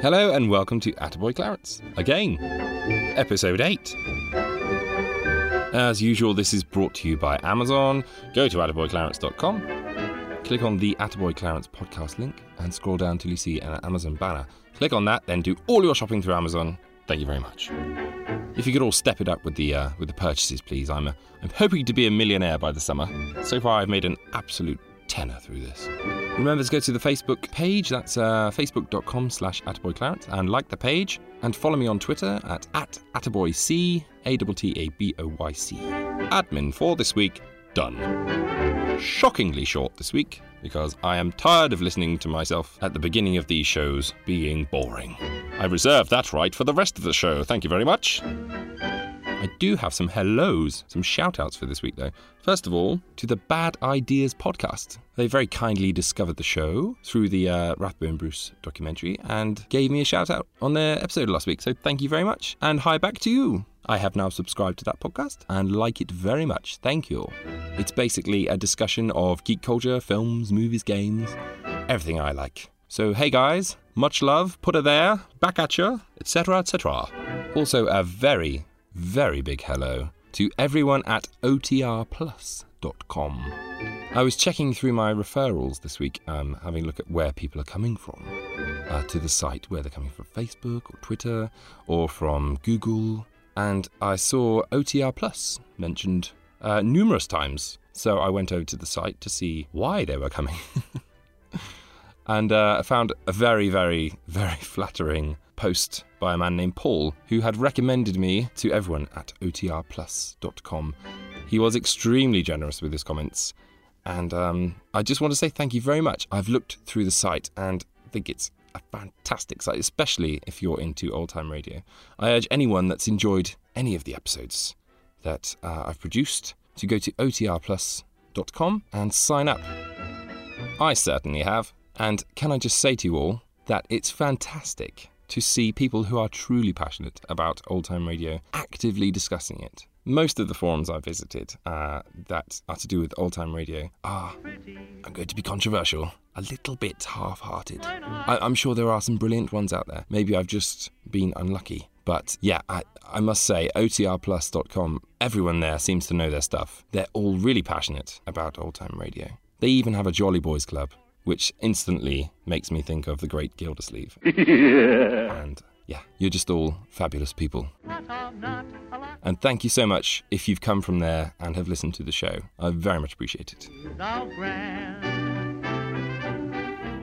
Hello and welcome to Attaboy Clarence. Again, episode 8. As usual, this is brought to you by Amazon. Go to attaboyclarence.com, click on the Attaboy Clarence podcast link, and scroll down till you see an Amazon banner. Click on that, then do all your shopping through Amazon. Thank you very much. If you could all step it up with the uh, with the purchases, please. I'm a, I'm hoping to be a millionaire by the summer. So far, I've made an absolute tenner through this. Remember to go to the Facebook page. That's uh, facebook.com slash attaboyclarence and like the page. And follow me on Twitter at, at attaboyc, A-T-T-A-B-O-Y-C. Admin for this week, done. Shockingly short this week because I am tired of listening to myself at the beginning of these shows being boring. I reserve that right for the rest of the show. Thank you very much. I do have some hellos, some shout outs for this week though. First of all, to the Bad Ideas podcast. They very kindly discovered the show through the uh, Rathbone Bruce documentary and gave me a shout out on their episode last week. So thank you very much. And hi back to you. I have now subscribed to that podcast and like it very much. Thank you. It's basically a discussion of geek culture, films, movies, games, everything I like. So hey guys, much love, put her there, back at you, etc., etc. Also a very, very big hello to everyone at otrplus.com. I was checking through my referrals this week, um, having a look at where people are coming from uh, to the site, where they're coming from Facebook or Twitter or from Google, and I saw OTR Plus mentioned uh, numerous times. So I went over to the site to see why they were coming. and uh, found a very, very, very flattering post by a man named Paul who had recommended me to everyone at otrplus.com. He was extremely generous with his comments, and um, I just want to say thank you very much. I've looked through the site and think it's a fantastic site, especially if you're into old time radio. I urge anyone that's enjoyed any of the episodes that uh, I've produced to go to otrplus.com and sign up. I certainly have. And can I just say to you all that it's fantastic to see people who are truly passionate about old time radio actively discussing it. Most of the forums I've visited uh, that are to do with old time radio are, I'm going to be controversial, a little bit half hearted. I'm sure there are some brilliant ones out there. Maybe I've just been unlucky. But yeah, I, I must say, OTRplus.com, everyone there seems to know their stuff. They're all really passionate about old time radio. They even have a Jolly Boys Club, which instantly makes me think of the great Gildersleeve. yeah. and yeah, you're just all fabulous people. And thank you so much if you've come from there and have listened to the show. I very much appreciate it.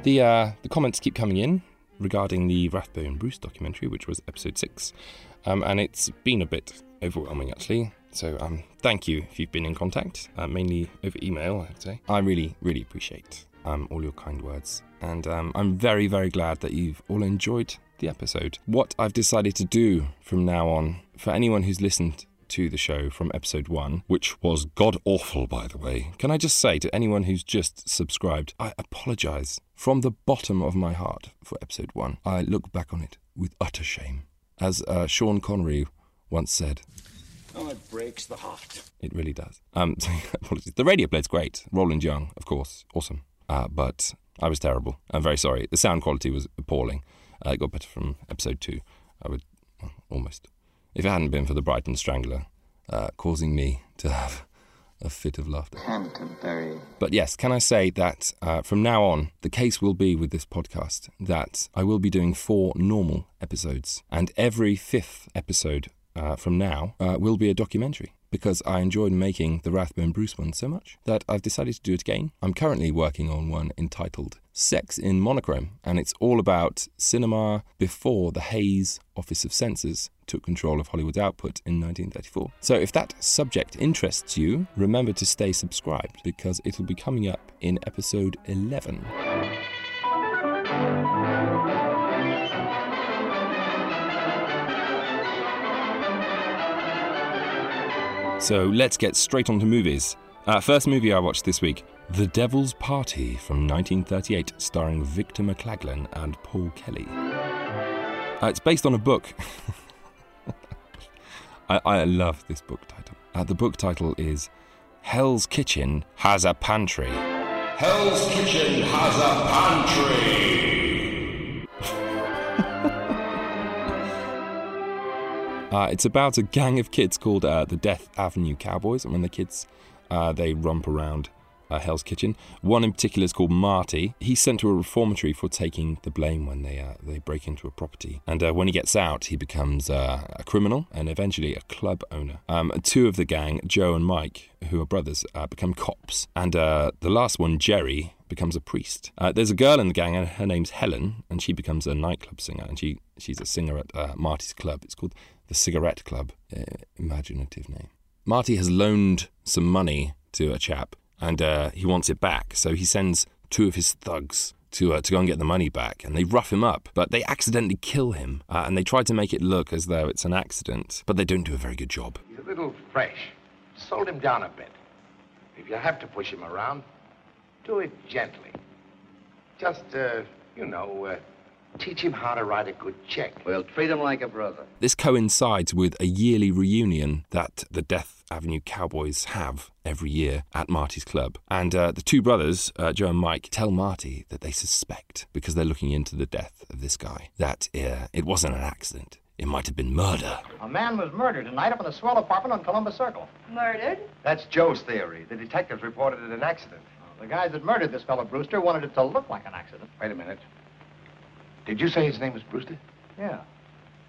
The, uh, the comments keep coming in regarding the Rathbone Bruce documentary, which was episode six. Um, and it's been a bit overwhelming, actually. So um, thank you if you've been in contact, uh, mainly over email, I'd say. I really, really appreciate um, all your kind words. And um, I'm very, very glad that you've all enjoyed the episode. What I've decided to do from now on, for anyone who's listened to the show from episode one, which was god awful, by the way, can I just say to anyone who's just subscribed, I apologize from the bottom of my heart for episode one. I look back on it with utter shame. As uh, Sean Connery once said, Oh, it breaks the heart. It really does. Um, so, apologies. The radio play's great. Roland Young, of course, awesome. Uh, but I was terrible. I'm very sorry. The sound quality was appalling. Uh, it got better from episode two. I would well, almost. If it hadn't been for the Brighton Strangler uh, causing me to have a fit of laughter. Canterbury. But yes, can I say that uh, from now on, the case will be with this podcast that I will be doing four normal episodes, and every fifth episode uh, from now uh, will be a documentary because I enjoyed making the Rathbone Bruce one so much that I've decided to do it again. I'm currently working on one entitled Sex in Monochrome, and it's all about cinema before the Hays Office of Censors took control of Hollywood's output in 1934. So if that subject interests you, remember to stay subscribed because it'll be coming up in episode 11. So let's get straight on to movies. Uh, first movie I watched this week The Devil's Party from 1938, starring Victor McLaglen and Paul Kelly. Uh, it's based on a book. I, I, love this book title. Uh, the book title is Hell's Kitchen Has a Pantry. Hell's Kitchen has a pantry. Uh, it's about a gang of kids called uh, the Death Avenue Cowboys, and when the kids uh, they romp around uh, Hell's Kitchen. One in particular is called Marty. He's sent to a reformatory for taking the blame when they uh, they break into a property, and uh, when he gets out, he becomes a criminal and eventually a club owner. Um, two of the gang, Joe and Mike, who are brothers, become cops, and the last one, Jerry, becomes a priest. Uh, there's a girl in the gang, and her name's Helen, and she becomes a nightclub singer, and she she's a singer at uh, Marty's club. It's called the Cigarette Club. Uh, imaginative name. Marty has loaned some money to a chap, and uh, he wants it back. So he sends two of his thugs to uh, to go and get the money back, and they rough him up, but they accidentally kill him, uh, and they try to make it look as though it's an accident, but they don't do a very good job. He's a little fresh. Sold him down a bit. If you have to push him around, do it gently. Just, uh, you know, uh, teach him how to write a good check. We'll treat him like a brother. This coincides with a yearly reunion that the Death Avenue Cowboys have every year at Marty's club. And uh, the two brothers, uh, Joe and Mike, tell Marty that they suspect, because they're looking into the death of this guy, that uh, it wasn't an accident. It might have been murder. A man was murdered tonight up in the swell apartment on Columbus Circle. Murdered? That's Joe's theory. The detectives reported it an accident. The guys that murdered this fellow Brewster wanted it to look like an accident. Wait a minute. Did you say his name was Brewster? Yeah.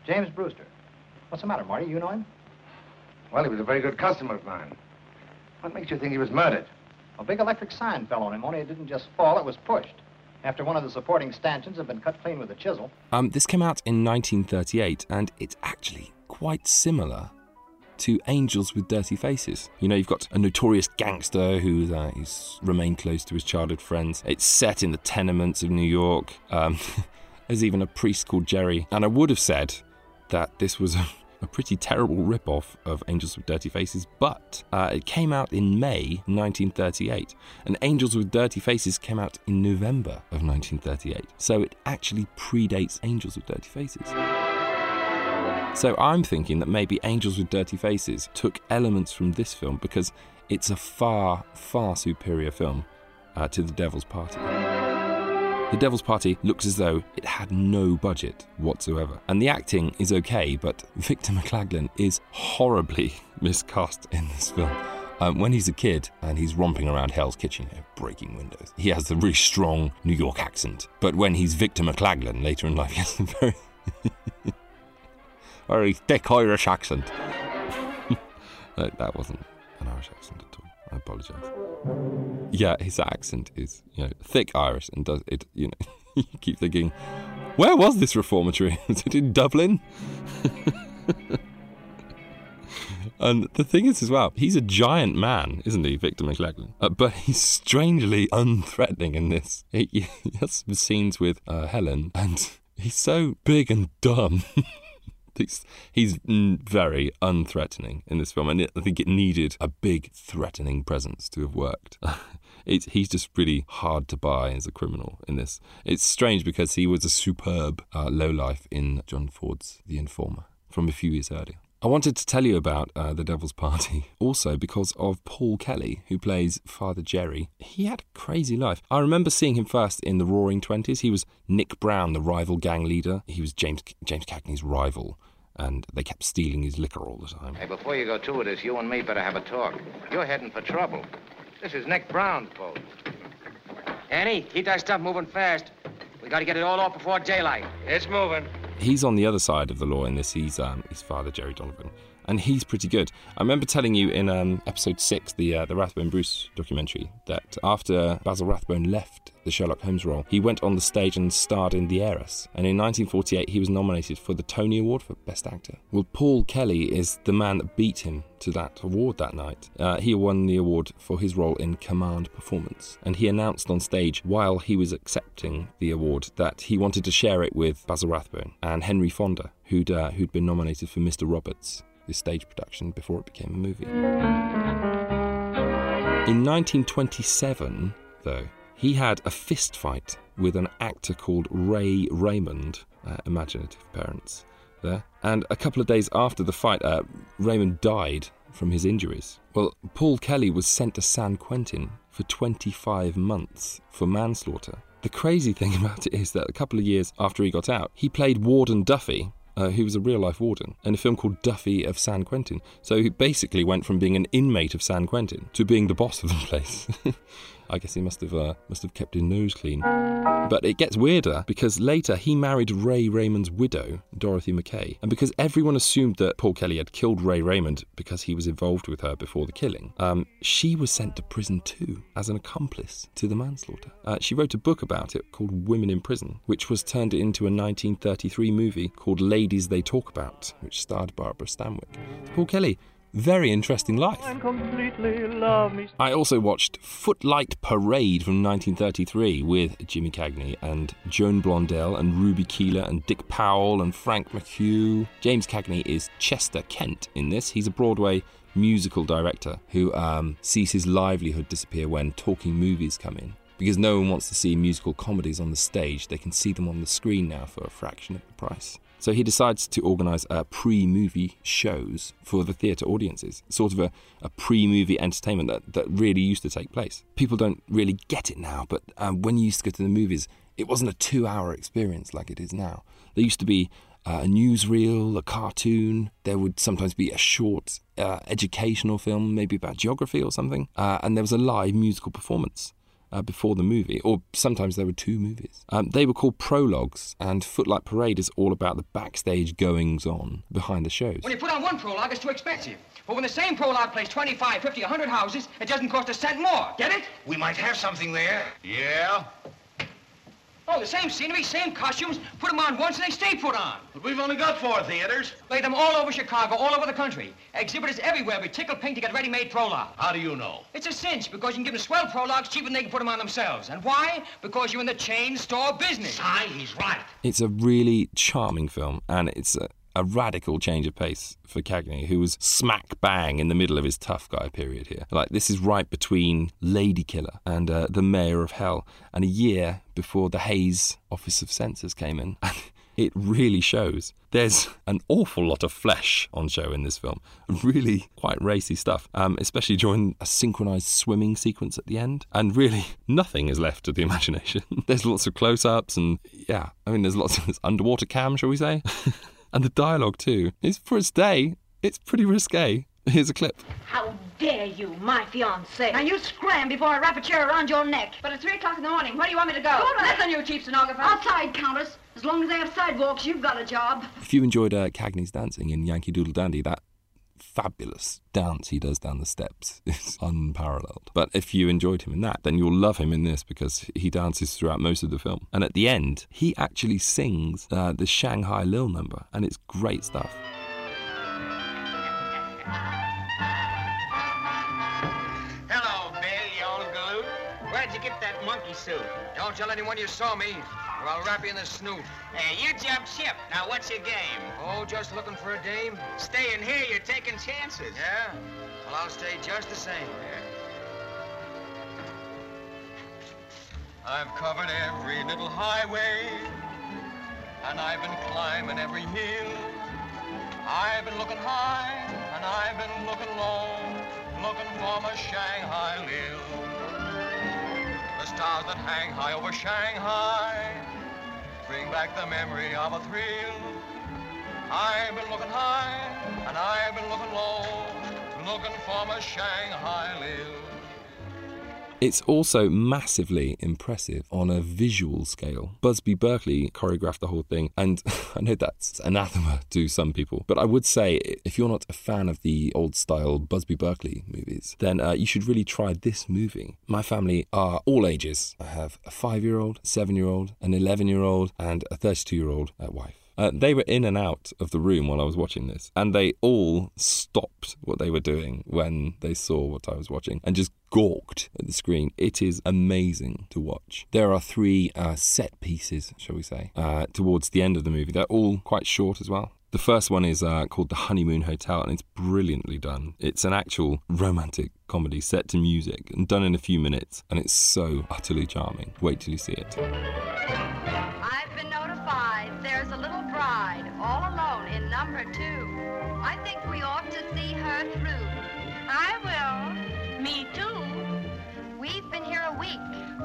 James Brewster. What's the matter, Marty? You know him? Well, he was a very good customer of mine. What makes you think he was murdered? A big electric sign fell on him, only it didn't just fall, it was pushed. After one of the supporting stanchions had been cut clean with a chisel. Um, this came out in 1938, and it's actually quite similar to Angels with Dirty Faces. You know, you've got a notorious gangster who's, uh, he's remained close to his childhood friends. It's set in the tenements of New York. Um, there's even a priest called Jerry. And I would have said that this was a, a pretty terrible rip-off of Angels with Dirty Faces, but uh, it came out in May 1938, and Angels with Dirty Faces came out in November of 1938. So it actually predates Angels with Dirty Faces. So I'm thinking that maybe Angels with Dirty Faces took elements from this film because it's a far, far superior film uh, to The Devil's Party. The Devil's Party looks as though it had no budget whatsoever. And the acting is okay, but Victor McLaglen is horribly miscast in this film. Um, when he's a kid and he's romping around Hell's Kitchen, you know, breaking windows, he has the really strong New York accent. But when he's Victor McLaglen later in life, he has a very very thick Irish accent. that wasn't an Irish accent at all. I apologise. Yeah, his accent is you know thick Irish and does it. You know, you keep thinking, where was this reformatory? Was it in Dublin? And the thing is, as well, he's a giant man, isn't he, Victor McLaglen? Uh, but he's strangely unthreatening in this. He, he has scenes with uh, Helen, and he's so big and dumb. He's, he's very unthreatening in this film, and I think it needed a big threatening presence to have worked. It's, he's just really hard to buy as a criminal in this. It's strange because he was a superb uh, lowlife in John Ford's The Informer from a few years earlier. I wanted to tell you about uh, The Devil's Party also because of Paul Kelly, who plays Father Jerry. He had a crazy life. I remember seeing him first in The Roaring Twenties. He was Nick Brown, the rival gang leader. He was James James Cagney's rival and they kept stealing his liquor all the time. Hey, before you go to this, you and me better have a talk. You're heading for trouble. This is Nick Brown's boat. Annie, keep that stuff moving fast. We got to get it all off before daylight. It's moving. He's on the other side of the law in this. He's um, his father, Jerry Donovan, and he's pretty good. I remember telling you in um, episode six, the uh, the Rathbone Bruce documentary, that after Basil Rathbone left the Sherlock Holmes role, he went on the stage and starred in The Heiress. And in 1948, he was nominated for the Tony Award for Best Actor. Well, Paul Kelly is the man that beat him to that award that night. Uh, he won the award for his role in Command Performance, and he announced on stage while he was accepting the award that he wanted to share it with Basil Rathbone and Henry Fonda, who'd uh, who'd been nominated for Mr. Roberts, this stage production before it became a movie. In 1927, though, he had a fist fight with an actor called Ray Raymond, uh, imaginative parents there. And a couple of days after the fight, uh, Raymond died from his injuries. Well, Paul Kelly was sent to San Quentin for 25 months for manslaughter. The crazy thing about it is that a couple of years after he got out, he played Warden Duffy, uh, who was a real life warden, in a film called Duffy of San Quentin. So he basically went from being an inmate of San Quentin to being the boss of the place. I guess he must have uh, must have kept his nose clean. But it gets weirder because later he married Ray Raymond's widow, Dorothy Mackaye, and because everyone assumed that Paul Kelly had killed Ray Raymond because he was involved with her before the killing, um, she was sent to prison too as an accomplice to the manslaughter. Uh, she wrote a book about it called Women in Prison, which was turned into a 1933 movie called Ladies They Talk About, which starred Barbara Stanwyck. Paul Kelly very interesting life. I also watched Footlight Parade from 1933 with Jimmy Cagney and Joan Blondell and Ruby Keeler and Dick Powell and Frank McHugh. James Cagney is Chester Kent in this. He's a Broadway musical director who um, sees his livelihood disappear when talking movies come in. Because no one wants to see musical comedies on the stage, they can see them on the screen now for a fraction of the price. So he decides to organise uh, pre movie shows for the theatre audiences, sort of a, a pre movie entertainment that, that really used to take place. People don't really get it now, but um, when you used to go to the movies, it wasn't a two hour experience like it is now. There used to be uh, a newsreel, a cartoon. There would sometimes be a short uh, educational film, maybe about geography or something. Uh, and there was a live musical performance uh, before the movie, or sometimes there were two movies. Um, they were called prologues, and Footlight Parade is all about the backstage goings on behind the shows. When you put on one prologue, it's too expensive. But when the same prologue plays 25, 50, 100 houses, it doesn't cost a cent more. Get it? We might have something there. Yeah? Oh, the same scenery, same costumes. Put them on once and they stay put on. But we've only got four theaters. Lay them all over Chicago, all over the country. Exhibitors everywhere be tickle pink to get ready-made prologue. How do you know? It's a cinch because you can give them swell prologues cheaper than they can put them on themselves. And why? Because you're in the chain store business. Aye, he's right. It's a really charming film, and it's a, a radical change of pace for Cagney, who was smack bang in the middle of his tough guy period here. Like, this is right between Lady Killer and uh, The Mayor of Hell, and a year before the Hays Office of Censors came in. it really shows. There's an awful lot of flesh on show in this film. Really quite racy stuff, um, especially during a synchronized swimming sequence at the end. And really, nothing is left to the imagination. there's lots of close ups, and yeah, I mean, there's lots of underwater cam, shall we say? and the dialogue, too, is for its day, it's pretty risque. Here's a clip. How dare you, my fiancé? Now you scram before I wrap a chair around your neck. But it's 3 o'clock in the morning. Where do you want me to go? Go to- Listen, you cheap stenographer. Outside, Countess. As long as they have sidewalks, you've got a job. If you enjoyed uh, Cagney's dancing in Yankee Doodle Dandy, that fabulous dance he does down the steps is unparalleled. But if you enjoyed him in that, then you'll love him in this because he dances throughout most of the film. And at the end, he actually sings uh, the Shanghai Lil number, and it's great stuff. Hello, Bill, you old galoot. Where'd you get that monkey suit? Don't tell anyone you saw me, or I'll wrap you in the snoot. Hey, you jumped ship. Now, what's your game? Oh, just looking for a dame? Staying here, you're taking chances. Yeah? Well, I'll stay just the same. I've covered every little highway, and I've been climbing every hill. I've been looking high, and I've been looking low, looking for my Shanghai Lil. Stars that hang high over Shanghai bring back the memory of a thrill. I've been looking high, and I've been looking low, looking for my Shanghai Lil. It's also massively impressive on a visual scale. Busby Berkeley choreographed the whole thing, and I know that's anathema to some people, but I would say if you're not a fan of the old style Busby Berkeley movies, then uh, you should really try this movie. My family are all ages. I have a five year old, seven year old, an 11 year old, and a 32 year old uh, wife. Uh, they were in and out of the room while I was watching this, and they all stopped what they were doing when they saw what I was watching and just gawked at the screen. It is amazing to watch. There are three uh, set pieces, shall we say, uh, towards the end of the movie. They're all quite short as well. The first one is uh, called The Honeymoon Hotel, and it's brilliantly done. It's an actual romantic comedy set to music and done in a few minutes, and it's so utterly charming. Wait till you see it.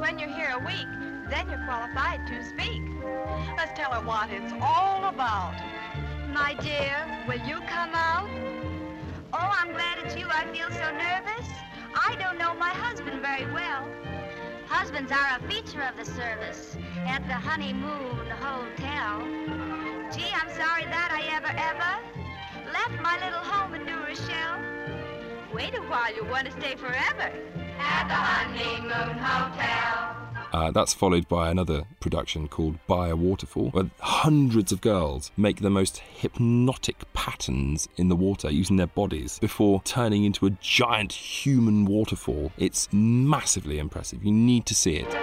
When you're here a week, then you're qualified to speak. Let's tell her what it's all about. My dear, will you come out? Oh, I'm glad it's you. I feel so nervous. I don't know my husband very well. Husbands are a feature of the service at the honeymoon hotel. Gee, I'm sorry that I ever, ever left my little home in New Rochelle. Wait a while, you're going to stay forever at the honeymoon hotel. Uh, that's followed by another production called By a Waterfall, where hundreds of girls make the most hypnotic patterns in the water using their bodies before turning into a giant human waterfall. It's massively impressive. You need to see it.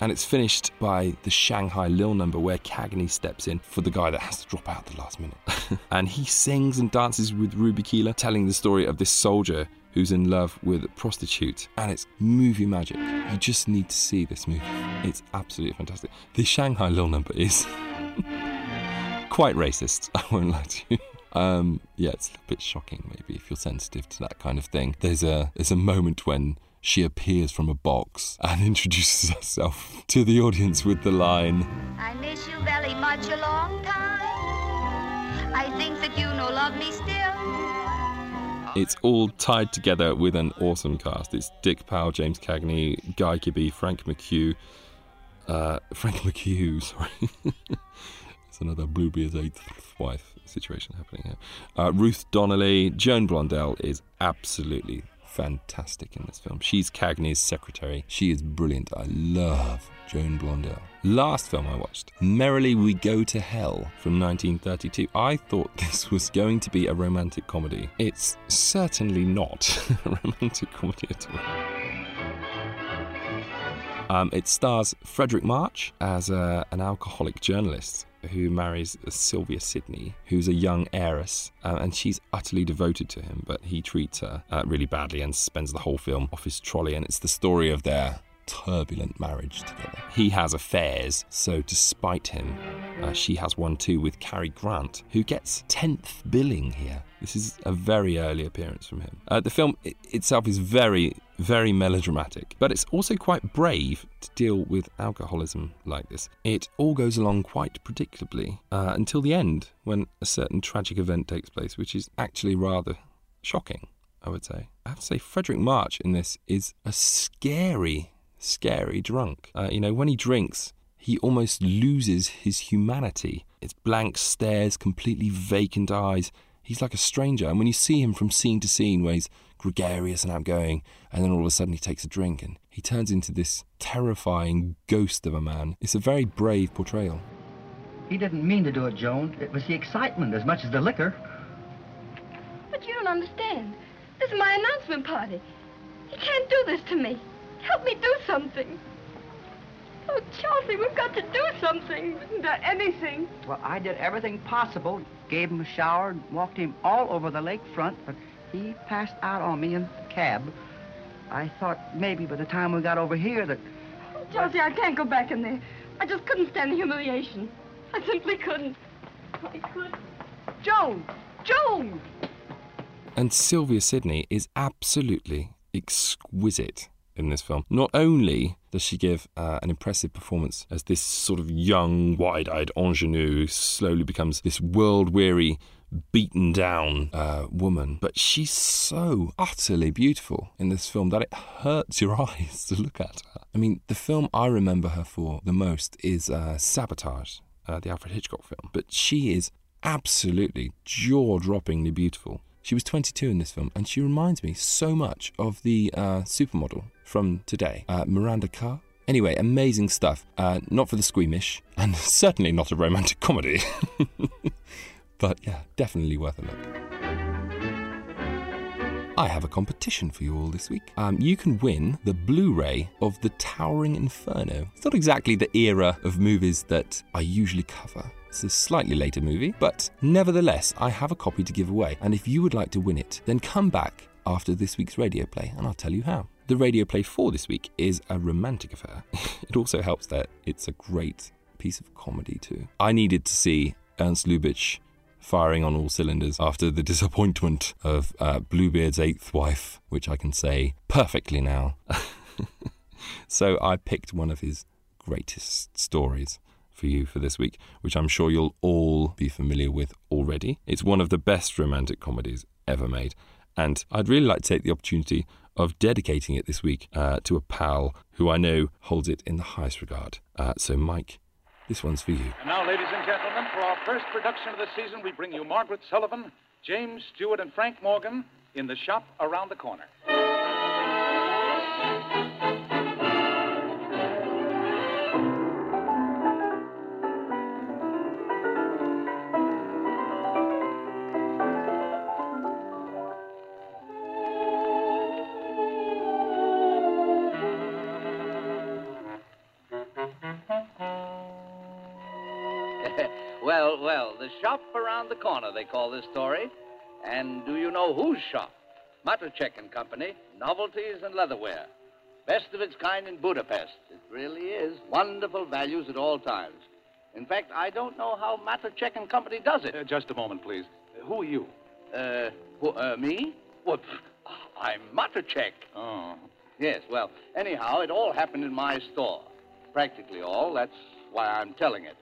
And it's finished by the Shanghai Lil number where Cagney steps in for the guy that has to drop out at the last minute. and he sings and dances with Ruby Keeler, telling the story of this soldier who's in love with a prostitute. And it's movie magic. You just need to see this movie. It's absolutely fantastic. The Shanghai Lil number is quite racist, I won't lie to you. Um, yeah, it's a bit shocking, maybe if you're sensitive to that kind of thing. There's a there's a moment when she appears from a box and introduces herself to the audience with the line I miss you very much a long time. I think that you no love me still. It's all tied together with an awesome cast. It's Dick Powell, James Cagney, Guy Kibbee, Frank McHugh. Uh, Frank McHugh, sorry. it's another Bluebeard's eighth wife situation happening here. Uh, Ruth Donnelly, Joan Blondell is absolutely fantastic in this film. She's Cagney's secretary. She is brilliant. I love Joan Blondell. Last film I watched, Merrily We Go to Hell from 1932. I thought this was going to be a romantic comedy. It's certainly not a romantic comedy at all. Um, it stars Fredric March as a, an alcoholic journalist who marries Sylvia Sidney, who's a young heiress, uh, and she's utterly devoted to him, but he treats her uh, really badly and spends the whole film off his trolley. And it's the story of their turbulent marriage together. He has affairs, so despite him, uh, she has one too with Cary Grant, who gets 10th billing here. This is a very early appearance from him. Uh, the film i- itself is very, very melodramatic, but it's also quite brave to deal with alcoholism like this. It all goes along quite predictably uh, until the end, when a certain tragic event takes place, which is actually rather shocking, I would say. I have to say, Fredric March in this is a scary, scary drunk. Uh, you know, when he drinks, he almost loses his humanity. It's blank stares, completely vacant eyes. He's like a stranger. And when you see him from scene to scene, where he's gregarious and outgoing, and then all of a sudden he takes a drink and he turns into this terrifying ghost of a man, it's a very brave portrayal. He didn't mean to do it, Joan. It was the excitement as much as the liquor. But you don't understand. This is my announcement party. He can't do this to me. Help me do something. Oh, Chelsea, we've got to do something. Isn't there anything? Well, I did everything possible. Gave him a shower and walked him all over the lakefront, but he passed out on me in the cab. I thought maybe by the time we got over here that... Oh, Chelsea, I can't go back in there. I just couldn't stand the humiliation. I simply couldn't. I could. Joan! Joan! And Sylvia Sidney is absolutely exquisite in this film. Not only does she give uh, an impressive performance as this sort of young, wide eyed ingenue slowly becomes this world weary beaten down uh, woman, but she's so utterly beautiful in this film that it hurts your eyes to look at her. I mean, the film I remember her for the most is uh, Sabotage, uh, the Alfred Hitchcock film, but she is absolutely jaw droppingly beautiful. She was 22 in this film, and she reminds me so much of the uh, supermodel from today, uh, Miranda Kerr. Anyway, amazing stuff. Uh, not for the squeamish, and certainly not a romantic comedy. but yeah, definitely worth a look. I have a competition for you all this week. Um, you can win the Blu ray of The Towering Inferno. It's not exactly the era of movies that I usually cover. It's a slightly later movie, but nevertheless, I have a copy to give away. And if you would like to win it, then come back after this week's radio play and I'll tell you how. The radio play for this week is a romantic affair. it also helps that it's a great piece of comedy, too. I needed to see Ernst Lubitsch firing on all cylinders after the disappointment of uh, Bluebeard's eighth wife, which I can say perfectly now. so I picked one of his greatest stories for you for this week, which I'm sure you'll all be familiar with already. It's one of the best romantic comedies ever made, and I'd really like to take the opportunity of dedicating it this week uh, to a pal who I know holds it in the highest regard. Uh, so, Mike, this one's for you. And now, ladies and gentlemen, for our first production of the season, we bring you Margaret Sullavan, James Stewart, and Frank Morgan in the shop around the corner. Corner, they call this story. And do you know whose shop? Matuschek and Company, novelties and leatherware. Best of its kind in Budapest. It really is. Wonderful values at all times. In fact, I don't know how Matuschek and Company does it. Uh, just a moment, please. Uh, who are you? Uh, who, uh me? What? I'm Matuschek. Oh. Yes, well, anyhow, it all happened in my store. Practically all. That's why I'm telling it.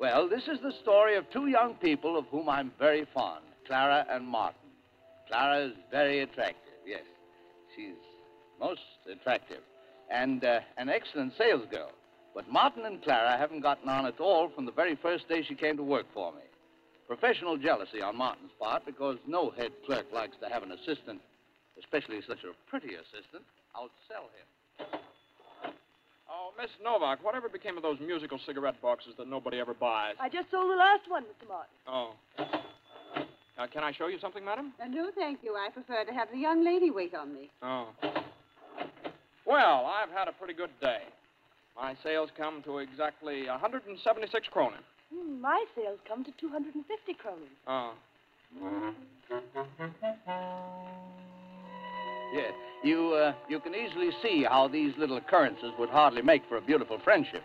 Well, this is the story of two young people of whom I'm very fond Clara and Martin. Clara is very attractive, yes. She's most attractive. And uh, an excellent sales girl. But Martin and Clara haven't gotten on at all from the very first day she came to work for me. Professional jealousy on Martin's part because no head clerk likes to have an assistant, especially such a pretty assistant, outsell him. Miss Novak, whatever became of those musical cigarette boxes that nobody ever buys? I just sold the last one, Mr. Martin. Oh. Uh, can I show you something, madam? Uh, no, thank you. I prefer to have the young lady wait on me. Oh. Well, I've had a pretty good day. My sales come to exactly 176 kronen. Hmm, my sales come to 250 kronen. Oh. Yes. You, uh, you can easily see how these little occurrences would hardly make for a beautiful friendship.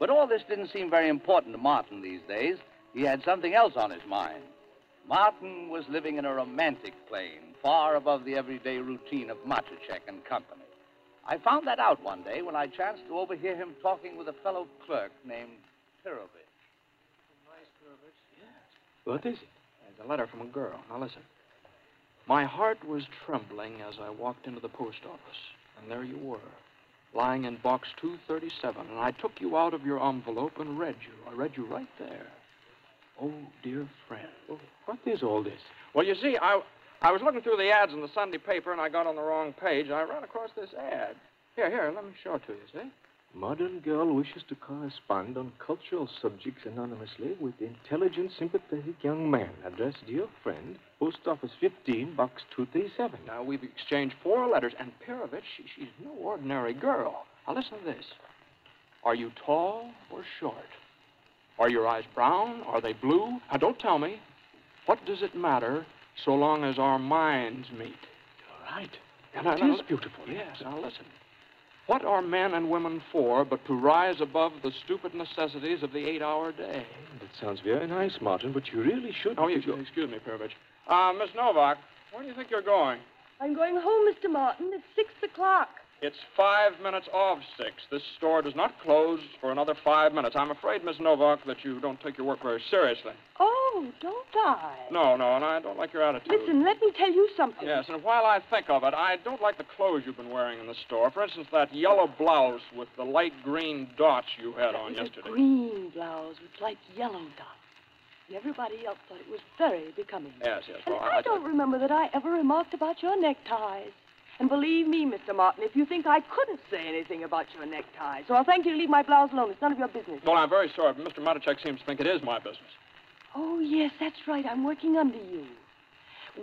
But all this didn't seem very important to Martin these days. He had something else on his mind. Martin was living in a romantic plane, far above the everyday routine of Matuschek and Company. I found that out one day when I chanced to overhear him talking with a fellow clerk named Pirovich. Nice Pirovich? Yes. What is it? It's a letter from a girl. Now listen. My heart was trembling as I walked into the post office, and there you were, lying in box 237, and I took you out of your envelope and read you. I read you right there. Oh, dear friend. Oh, what is all this? Well, you see, I, I was looking through the ads in the Sunday paper, and I got on the wrong page. and I ran across this ad. Here, here, let me show it to you, see? Modern girl wishes to correspond on cultural subjects anonymously with intelligent, sympathetic young man. Address, dear friend, Post Office 15, Box 237. Now, we've exchanged four letters, and Pirovich, she, she's no ordinary girl. Now, listen to this. Are you tall or short? Are your eyes brown? Are they blue? Now, don't tell me. What does it matter so long as our minds meet? You're right. And That is beautiful. Yes, now listen. What are men and women for but to rise above the stupid necessities of the eight-hour day? That sounds very nice, Martin, but you really should. Oh, excuse, excuse me, Pirovich. Uh, Miss Novak, where do you think you're going? I'm going home, Mr. Martin. It's six o'clock. It's five minutes of six. This store does not close for another five minutes. I'm afraid, Miss Novak, that you don't take your work very seriously. Oh, don't I? No, no, and I don't like your attitude. Listen, let me tell you something. Yes, and while I think of it, I don't like the clothes you've been wearing in the store. For instance, that yellow blouse with the light green dots you had on yesterday. a green blouse with light yellow dots. Everybody else thought it was very becoming. Yes, yes. And Well, I don't remember that I ever remarked about your neckties. And believe me, Mr. Martin, if you think I couldn't say anything about your necktie, so I'll thank you to leave my blouse alone. It's none of your business. Well, I'm very sorry, but Mr. Matuschek seems to think it is my business. Oh, yes, that's right. I'm working under you.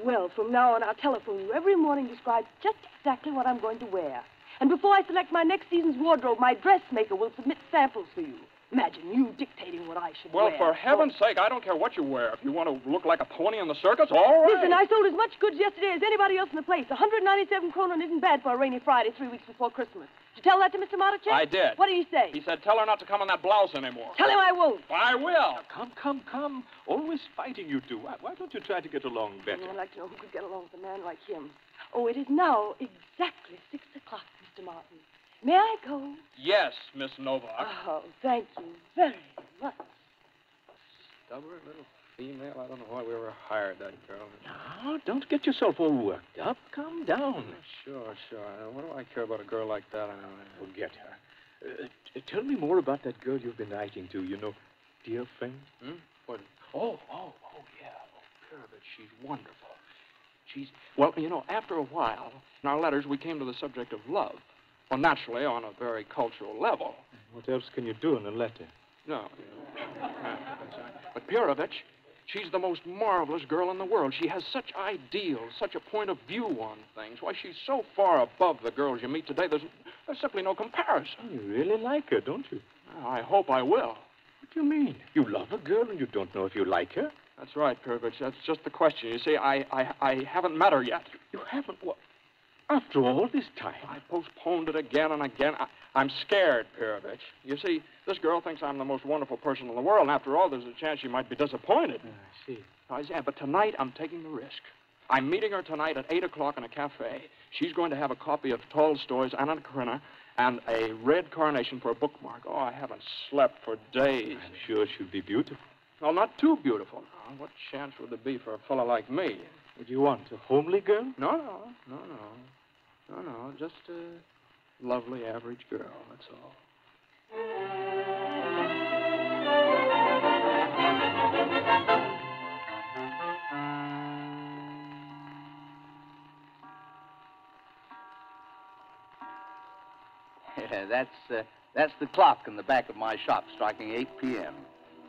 Well, from now on, I'll telephone you every morning, describe just exactly what I'm going to wear. And before I select my next season's wardrobe, my dressmaker will submit samples to you. Imagine you dictating what I should Well, wear. Well, for heaven's sake, I don't care what you wear. If you want to look like a pony in the circus, all right. Listen, I sold as much goods yesterday as anybody else in the place. 197 kronen isn't bad for a rainy Friday three weeks before Christmas. Did you tell that to Mr. Matuschek? I did. What did he say? He said, tell her not to come in that blouse anymore. Tell him I won't. I will. Come, come, come. Always fighting, you two. Why, why don't you try to get along better? I'd like to know who could get along with a man like him. Oh, it is now exactly six o'clock, Mr. Martin. May I go? Yes, Miss Novak. Oh, thank you very much. Stubborn little female. I don't know why we ever hired that girl. Now, don't get yourself all worked up. Calm down. Sure, sure. What do I care about a girl like that? anyway? Forget her. Uh, t- tell me more about that girl you've been writing to, you know, dear friend. Hmm? What? Oh, oh, oh, yeah. Oh, Pirovich, she's wonderful. She's, well, you know, After a while, in our letters, we came to the subject of love. Well, naturally, on a very cultural level. what else can you do in a letter? No. But Pirovich, she's the most marvelous girl in the world. She has such ideals, such a point of view on things. Why, she's so far above the girls you meet today, there's, there's simply no comparison. Oh, you really like her, don't you? I hope I will. What do you mean? You love a girl and you don't know if you like her? That's right, Pirovich. That's just the question. You see, I, I, I haven't met her yet. You haven't? What? After all this time? I postponed it again and again. I, I'm scared, Pirovich. You see, this girl thinks I'm the most wonderful person in the world, and after all, there's a chance she might be disappointed. Ah, I see. I yeah, but tonight I'm taking the risk. I'm meeting her tonight at 8 o'clock in a cafe. She's going to have a copy of Tolstoy's Anna Karenina and a red carnation for a bookmark. Oh, I haven't slept for days. I'm sure she'll be beautiful. Well, not too beautiful. Now, what chance would there be for a fellow like me? Do you want? A homely girl? No, no, no, no. No, no, just a lovely average girl, that's all. that's, uh, that's the clock in the back of my shop striking 8 p.m.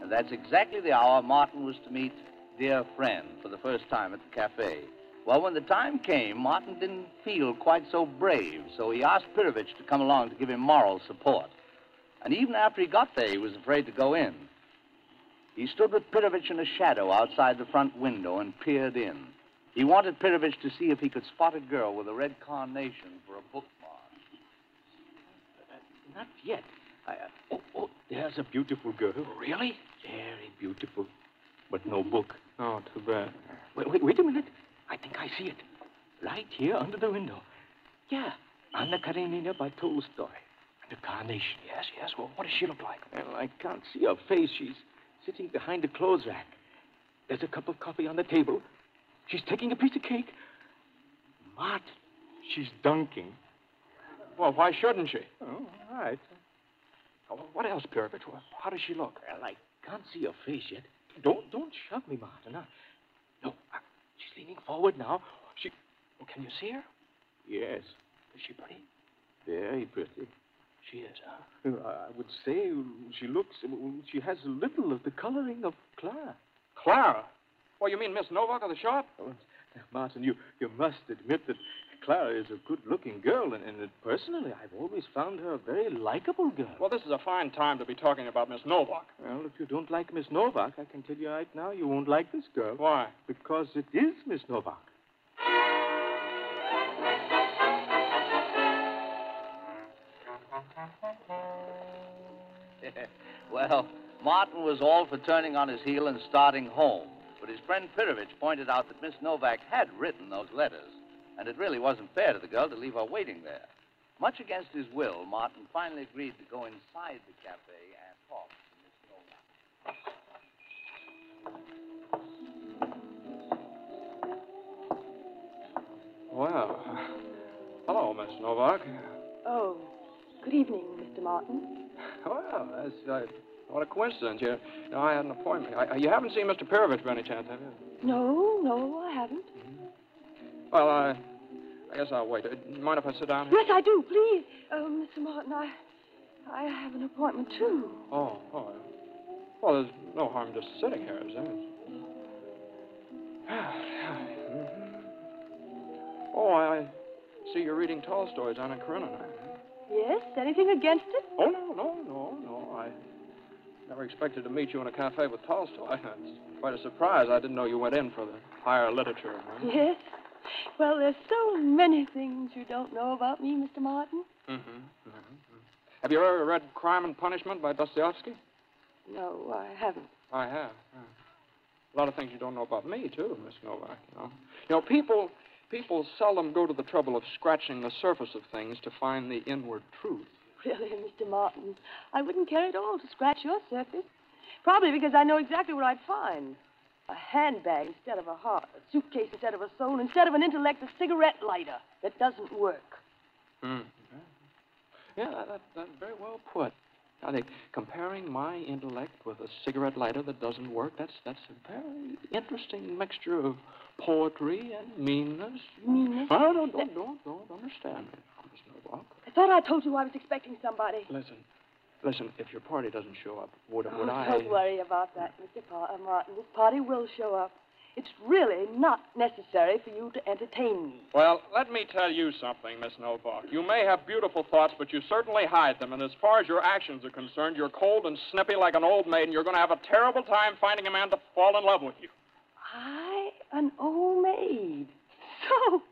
And that's exactly the hour Martin was to meet dear friend for the first time at the cafe. Well, when the time came, Martin didn't feel quite so brave, so he asked Pirovich to come along to give him moral support. And even after he got there, he was afraid to go in. He stood with Pirovich in a shadow outside the front window and peered in. He wanted Pirovich to see if he could spot a girl with a red carnation for a bookmark. Not yet. I, uh, oh, oh, there's a beautiful girl. Really? Very beautiful. But no book. Oh, too bad. Wait, wait, wait a minute. I think I see it. Right here under the window. Yeah. Anna Karenina by Tolstoy. And a carnation. Yes, yes. Well, what does she look like? Well, I can't see her face. She's sitting behind the clothes rack. There's a cup of coffee on the table. She's taking a piece of cake. Martin, she's dunking. Well, why shouldn't she? Oh, all right. Oh, what else, Pirovich? How does she look? Well, I can't see her face yet. Don't don't shove me, Martin. She's leaning forward now. She. Well, can you see her? Yes, Is she pretty? very pretty. She is, huh? Uh, I would say she looks. She has a little of the coloring of Clara. Clara? Well, you mean Miss Novak of the shop? Oh, Martin, you, you must admit that Clara is a good-looking girl, and, and personally, I've always found her a very likable girl. Well, this is a fine time to be talking about Miss Novak. Well, if you don't like Miss Novak, I can tell you right now, you won't like this girl. Why? Because it is Miss Novak. well, Martin was all for turning on his heel and starting home. But his friend Pirovich pointed out that Miss Novak had written those letters, and it really wasn't fair to the girl to leave her waiting there. Much against his will, Martin finally agreed to go inside the cafe and talk to Miss Novak. Well, hello, Miss Novak. Oh, good evening, Mr. Martin. Well, that's uh, what a coincidence. You, you know, I had an appointment. I, you haven't seen Mr. Pirovich by any chance, have you? No, no, I haven't. Well, I, I guess I'll wait. Uh, mind if I sit down here? Yes, I do, please. Oh, Mr. Martin, I, I have an appointment too. Oh, oh. Well, there's no harm just sitting here, is there? Oh, I I see you're reading Tolstoy's Anna Karenina. Yes, anything against it? Oh, no, no, no, no. I never expected to meet you in a cafe with Tolstoy. It's quite a surprise. I didn't know you went in for the higher literature. huh? Yes. Well, there's so many things you don't know about me, Mr. Martin. Mm-hmm. Have you ever read Crime and Punishment by Dostoevsky? No, I haven't. I have. yeah. A lot of things you don't know about me, too, Miss Novak, you know. You know, people people seldom go to the trouble of scratching the surface of things to find the inward truth. Really, Mr. Martin, I wouldn't care at all to scratch your surface. Probably because I know exactly what I'd find. A handbag instead of a heart, a suitcase instead of a soul, instead of an intellect, a cigarette lighter that doesn't work. Hmm. Yeah, that, that, that's very well put. I think comparing my intellect with a cigarette lighter that doesn't work, that's that's a very interesting mixture of poetry and meanness. Meanness? Oh, don't, don't, don't, don't understand me, Miss Novak. I thought I told you I was expecting somebody. Listen, listen, if your party doesn't show up, would, would Oh, I... Don't worry about that, Mr. Pa- uh, Martin. This party will show up. It's really not necessary for you to entertain me. Well, let me tell you something, Miss Novak. You may have beautiful thoughts, but you certainly hide them. And as far as your actions are concerned, you're cold and snippy like an old maid, and you're going to have a terrible time finding a man to fall in love with you. I, an old maid. So,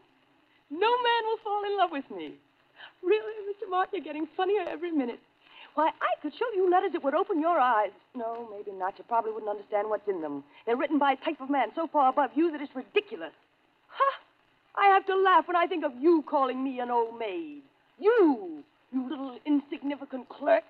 no man will fall in love with me. Really, Mr. Martin, you're getting funnier every minute. Why, I could show you letters that would open your eyes. No, maybe not. You probably wouldn't understand what's in them. They're written by a type of man so far above you that it's ridiculous. Ha! I have to laugh when I think of you calling me an old maid. You, you little insignificant clerk.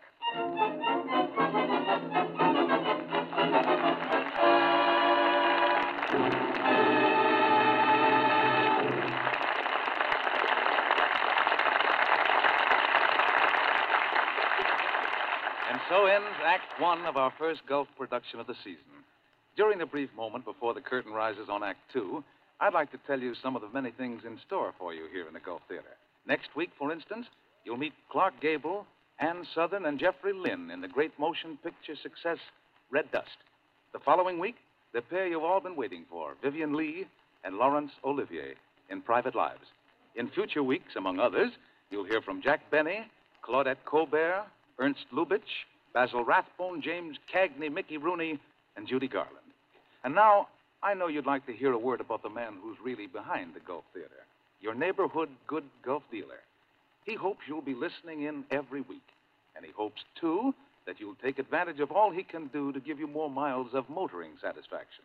So ends Act One of our first Gulf production of the season. During the brief moment before the curtain rises on Act Two, I'd like to tell you some of the many things in store for you here in the Gulf Theater. Next week, for instance, you'll meet Clark Gable, Ann Sothern, and Jeffrey Lynn in the great motion picture success Red Dust. The following week, the pair you've all been waiting for, Vivien Leigh and Laurence Olivier, in Private Lives. In future weeks, among others, you'll hear from Jack Benny, Claudette Colbert, Ernst Lubitsch, Basil Rathbone, James Cagney, Mickey Rooney, and Judy Garland. And now, I know you'd like to hear a word about the man who's really behind the Gulf Theater, your neighborhood good Gulf dealer. He hopes you'll be listening in every week. And he hopes, too, that you'll take advantage of all he can do to give you more miles of motoring satisfaction.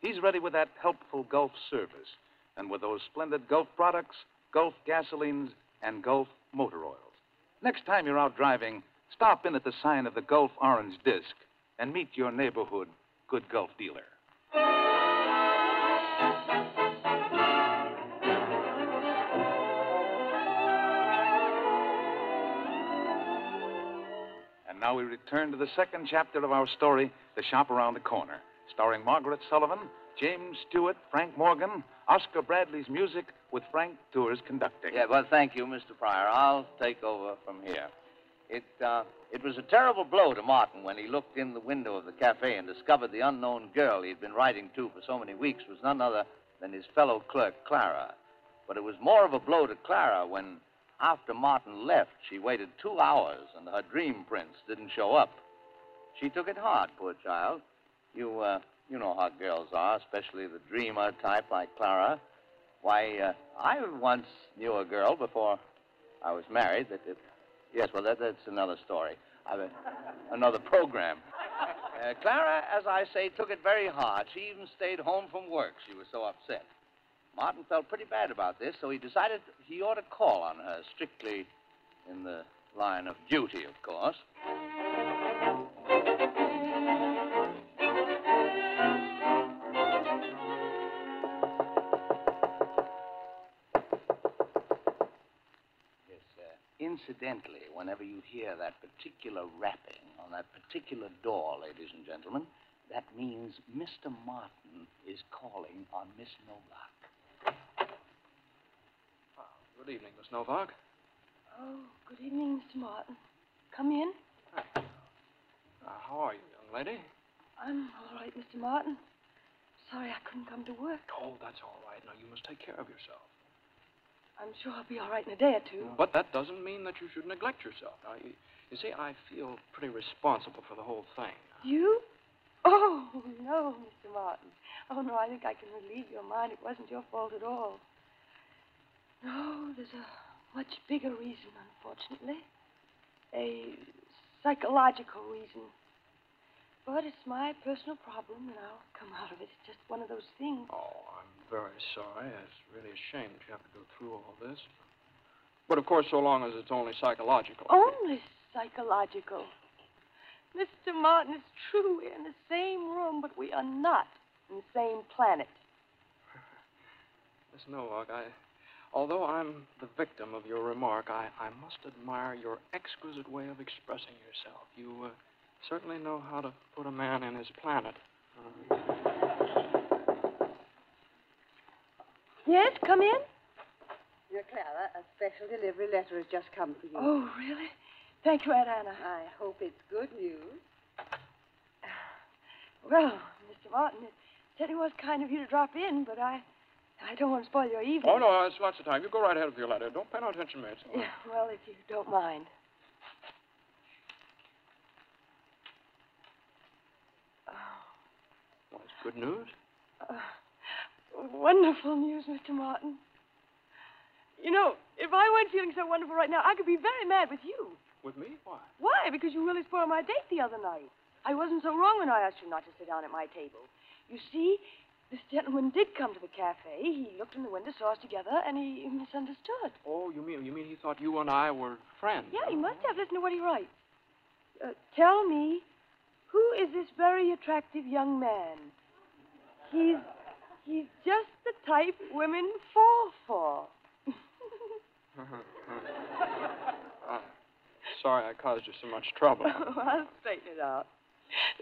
He's ready with that helpful Gulf service and with those splendid Gulf products, Gulf gasolines, and Gulf motor oils. Next time you're out driving, stop in at the sign of the Gulf Orange Disc and meet your neighborhood good Gulf dealer. And now we return to the second chapter of our story, The Shop Around the Corner, starring Margaret Sullavan, James Stewart, Frank Morgan, Oscar Bradley's music, with Frank Tours conducting. Yeah, well, thank you, Mr. Pryor. I'll take over from here. It, uh, it was a terrible blow to Martin when he looked in the window of the cafe and discovered the unknown girl he'd been writing to for so many weeks was none other than his fellow clerk, Clara. But it was more of a blow to Clara when, after Martin left, she waited two hours and her dream prince didn't show up. She took it hard, poor child. You, uh, you know how girls are, especially the dreamer type like Clara. Why, uh, I once knew a girl before I was married that. It, yes, well, that, that's another story. I mean, another program. Uh, Clara, as I say, took it very hard. She even stayed home from work. She was so upset. Martin felt pretty bad about this, so he decided he ought to call on her strictly In the line of duty, of course. Incidentally, whenever you hear that particular rapping on that particular door, ladies and gentlemen, that means Mr. Martin is calling on Miss Novak. Oh, Good evening, Miss Novak. Oh, good evening, Mr. Martin. Come in. Uh, how are you, young lady? I'm all right, Mr. Martin. Sorry I couldn't come to work. Oh, that's all right. Now, you must take care of yourself. I'm sure I'll be all right in a day or two. But that doesn't mean that you should neglect yourself. Now, you, you see, I feel pretty responsible for the whole thing. You? Oh, no, Mr. Martin. Oh, no, I think I can relieve your mind. It wasn't your fault at all. No, there's a much bigger reason, unfortunately. A psychological reason. But it's my personal problem, and I'll come out of it. It's just one of those things. Oh, I'm very sorry. It's really a shame that you have to go through all this. But, of course, so long as it's only psychological. Only psychological. Mr. Martin, it's true. We're in the same room, but we are not in the same planet. Miss Novak, I, although I'm the victim of your remark, I, I must admire your exquisite way of expressing yourself. You uh, certainly know how to put a man in his planet. Yes, come in. Dear Clara, a special delivery letter has just come for you. Oh, really? Thank you, Aunt Anna. I hope it's good news. Well, Mr. Martin, it certainly was kind of you to drop in, but I I don't want to spoil your evening. Oh, no, it's lots of time. You go right ahead with your letter. Don't pay no attention to me. It's all right. Yeah, well, if you don't mind. Well, it's good news. Uh, wonderful news, Mr. Martin. You know, if I weren't feeling so wonderful right now, I could be very mad with you. With me? Why? Why? Because you really spoiled my date the other night. I wasn't so wrong when I asked you not to sit down at my table. You see, this gentleman did come to the cafe. He looked in the window, saw us together, and he misunderstood. Oh, you mean you mean he thought you and I were friends? Yeah, he must have. Listen to what he writes. Uh, tell me, who is this very attractive young man? He's he's just the type women fall for. Uh, sorry I caused you so much trouble. I'll straighten it out.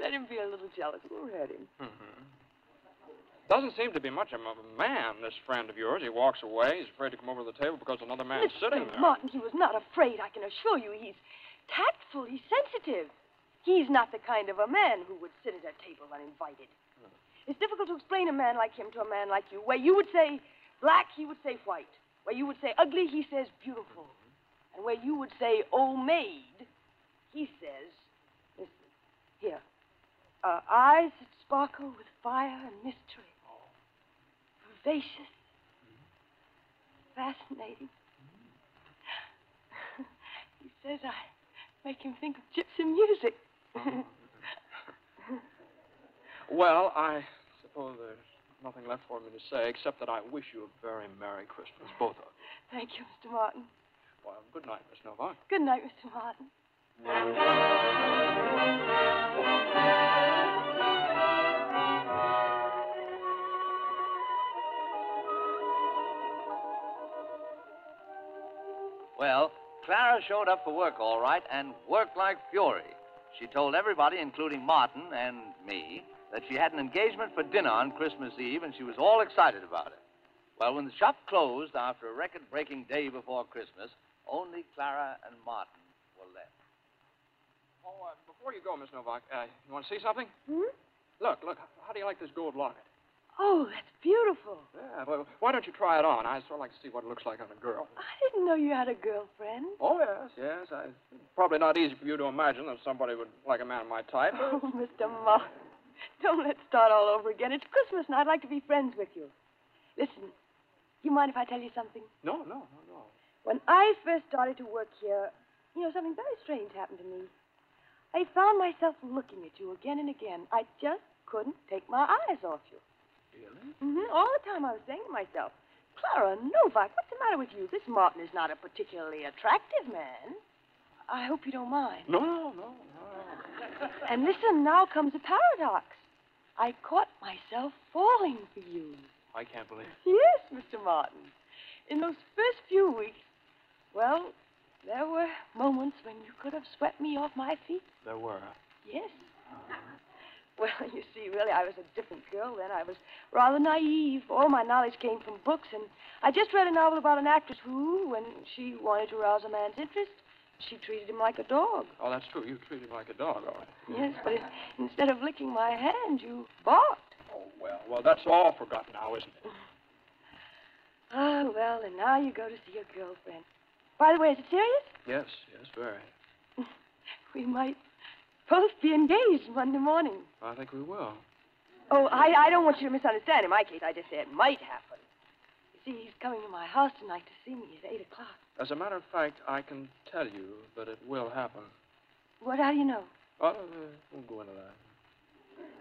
Let him be a little jealous. We'll hurt him. Mhm. Doesn't seem to be much of a man, this friend of yours. He walks away. He's afraid to come over to the table because another man's Mr. sitting there. Martin, he was not afraid, I can assure you. He's tactful, he's sensitive. He's not the kind of a man who would sit at a table uninvited. It's difficult to explain a man like him to a man like you. Where you would say black, he would say white. Where you would say ugly, he says beautiful. And where you would say old maid, he says, listen, here, uh, eyes that sparkle with fire and mystery. Vivacious. Fascinating. he says I make him think of gypsy music. Well, I suppose there's nothing left for me to say except that I wish you a very Merry Christmas, both of you. Thank you, Mr. Martin. Well, good night, Miss Novak. Good night, Mr. Martin. Well, Clara showed up for work all right and worked like fury. She told everybody, including Martin and me, that she had an engagement for dinner on Christmas Eve, and she was all excited about it. Well, when the shop closed after a record breaking day before Christmas, only Clara and Martin were left. Oh, uh, before you go, Miss Novak, uh, you want to see something? Hmm? Look, look. How do you like this gold locket? Oh, that's beautiful. Yeah, well, why don't you try it on? I'd sort of like to see what it looks like on a girl. I didn't know you had a girlfriend. Oh, yes, yes. I, probably not easy for you to imagine that somebody would like a man of my type. Oh, Mr. Martin. Don't let's start all over again. It's Christmas, and I'd like to be friends with you. Listen, you mind if I tell you something? No, no, no, no. When I first started to work here, you know, something very strange happened to me. I found myself looking at you again and again. I just couldn't take my eyes off you. Really? Mm-hmm. All the time I was saying to myself, Clara Novak, what's the matter with you? This Martin is not a particularly attractive man. I hope you don't mind. No, no, no, no. And listen, now comes a paradox. I caught myself falling for you. I can't believe it. Yes, Mr. Martin. In those first few weeks, well, there were moments when you could have swept me off my feet. There were. Yes. Well, you see, really, I was a different girl then. I was rather naive. All my knowledge came from books, and I just read a novel about an actress who, when she wanted to rouse a man's interest, she treated him like a dog. Oh, that's true. You treated him like a dog, all right. Yes, but instead of licking my hand, you barked. Oh, well, well, that's all forgotten now, isn't it? Ah, well, and now you go to see your girlfriend. By the way, is it serious? Yes, yes, very. We might both be engaged Monday morning. I think we will. Oh, I, I don't want you to misunderstand. In my case, I just say it might happen. You see, he's coming to my house tonight to see me at 8 o'clock. As a matter of fact, I can tell you that it will happen. What, how do you know? Oh, uh, we'll go into that.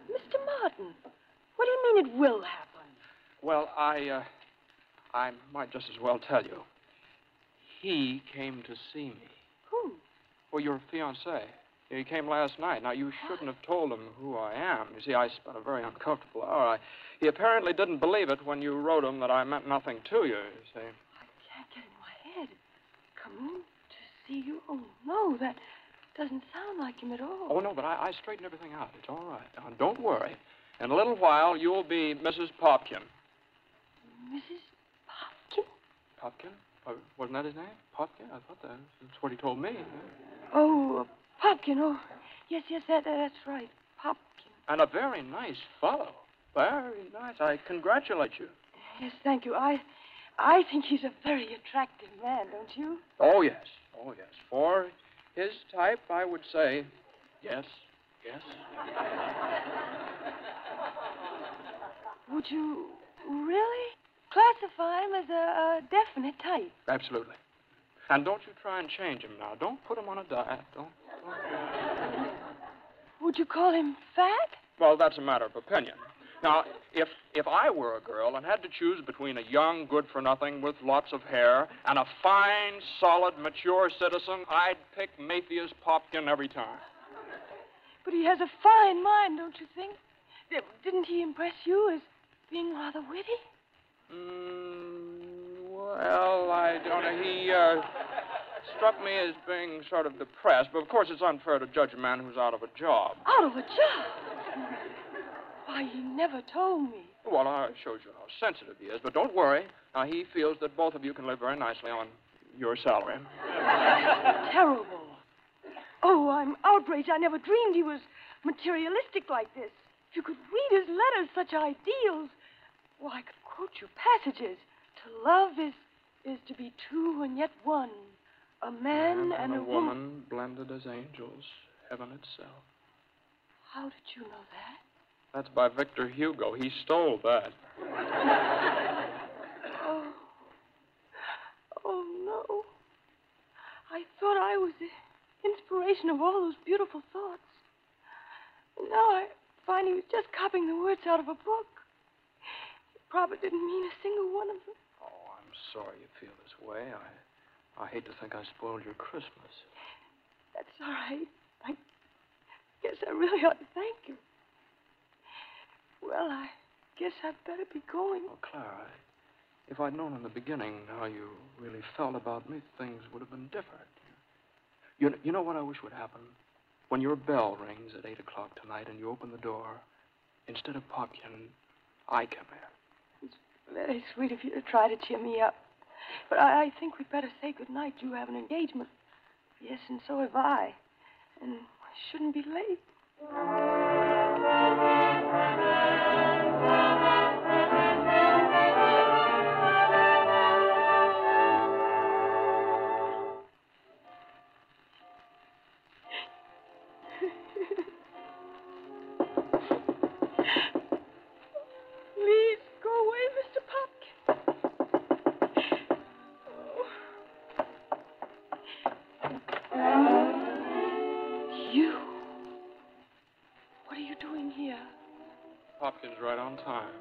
Mr. Martin, what do you mean it will happen? Well, I, uh, I might just as well tell you. He came to see me. Who? Well, your fiancé. He came last night. Now, you shouldn't have told him who I am. You see, I spent a very uncomfortable hour. I, he apparently didn't believe it when you wrote him that I meant nothing to you, you see. I can't get in my head. Come to see you? Oh, no, that doesn't sound like him at all. Oh, no, but I, I straightened everything out. It's all right. Now, don't worry. In a little while, you'll be Mrs. Popkin. Mrs. Popkin? Popkin? Uh, wasn't that his name? Popkin? I thought that, that's what he told me. Oh, uh, Popkin. Oh, yes, yes, that, that's right. Popkin. And a very nice fellow. Very nice. I congratulate you. Yes, thank you. I, I think he's a very attractive man, don't you? Oh, yes. Oh, yes. For his type, I would say yes, yes. Would you really classify him as a, a definite type? Absolutely. And don't you try and change him now. Don't put him on a diet. Don't. don't. Would you call him fat? Well, that's a matter of opinion. Now, if if I were a girl and had to choose between a young good-for-nothing with lots of hair and a fine, solid, mature citizen, I'd pick Matthias Popkin every time. But he has a fine mind, don't you think? Didn't he impress you as being rather witty? Mm, well, I don't know. He uh, struck me as being sort of depressed, but of course it's unfair to judge a man who's out of a job. Out of a job? Why, he never told me. Well, I showed you how sensitive he is, but don't worry. Now, he feels that both of you can live very nicely on your salary. Terrible. Oh, I'm outraged. I never dreamed he was materialistic like this. If you could read his letters, such ideals. Well, I could quote you passages. To love is is to be two and yet one. A man, Man and, a a woman blended as angels, heaven itself. How did you know that? That's by Victor Hugo. He stole that. Oh. Oh, no. I thought I was the inspiration of all those beautiful thoughts. And now I find he was just copying the words out of a book. He probably didn't mean a single one of them. Oh, I'm sorry you feel this way. I, I hate to think I spoiled your Christmas. That's all right. I guess I really ought to thank you. Well, I guess I'd better be going. Oh, Clara, if I'd known in the beginning how you really felt about me, things would have been different. You, you know what I wish would happen? When your bell rings at 8 o'clock tonight and you open the door, instead of Popkin, I come in. It's very sweet of you to try to cheer me up. But I, I think we'd better say good night. You have an engagement. Yes, and so have I. And I shouldn't be late. What are you doing here? Popkin's right on time.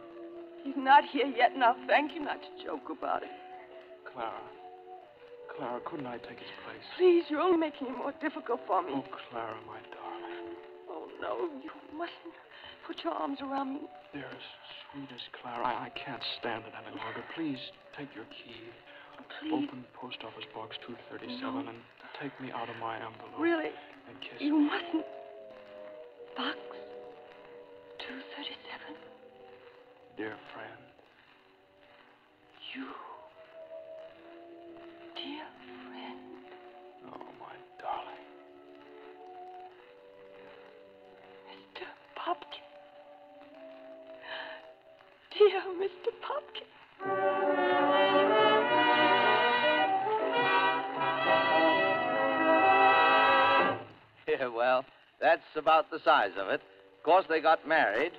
He's not here yet, and I'll thank you not to joke about it. Clara. Clara, couldn't I take his place? Please, you're only making it more difficult for me. Oh, Clara, my darling. Oh, no, you mustn't put your arms around me. Dearest, sweetest Clara, I, I can't stand it any longer. Please, take your key. Oh, please. Open post office box 237 No. and take me out of my envelope. Really? And kiss You me. mustn't. Box Dear friend. You. Dear friend. Oh, my darling. Mr. Popkin. Dear Mr. Popkin. Yeah, well, that's about the size of it. Of course, they got married.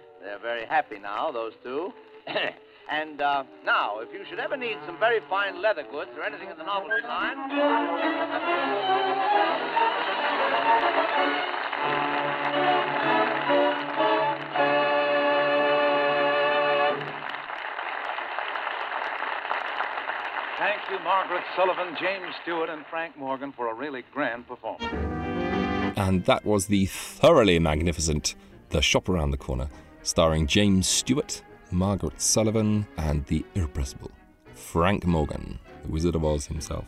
They're very happy now, those two. and uh, now, if you should ever need some very fine leather goods or anything in the novelty line. Thank you, Margaret Sullavan, James Stewart, and Frank Morgan for a really grand performance. And that was the thoroughly magnificent The Shop Around the Corner, starring James Stewart, Margaret Sullavan, and the irrepressible Frank Morgan, the Wizard of Oz himself.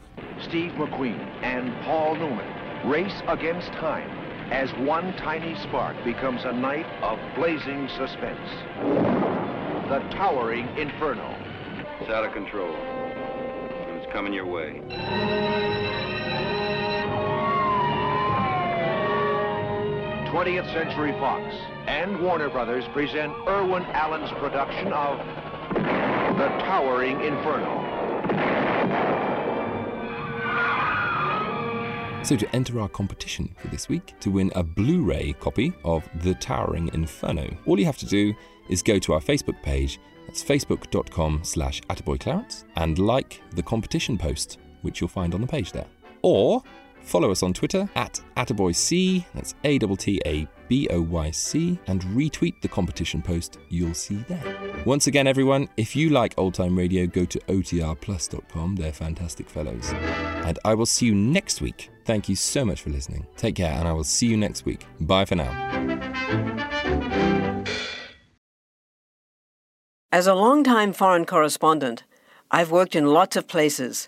Steve McQueen and Paul Newman race against time as one tiny spark becomes a night of blazing suspense. The Towering Inferno. It's out of control. And it's coming your way. 20th Century Fox and Warner Brothers present Irwin Allen's production of The Towering Inferno. So, to enter our competition for this week, to win a Blu ray copy of The Towering Inferno, all you have to do is go to our Facebook page, that's facebook.com slash attaboyclarence, and like the competition post, which you'll find on the page there. Or follow us on Twitter at attaboyc, that's A T T A B O Y C, and retweet the competition post you'll see there. Once again, everyone, if you like old time radio, go to otrplus.com. They're fantastic fellows. And I will see you next week. Thank you so much for listening. Take care, and I will see you next week. Bye for now. As a longtime foreign correspondent, I've worked in lots of places,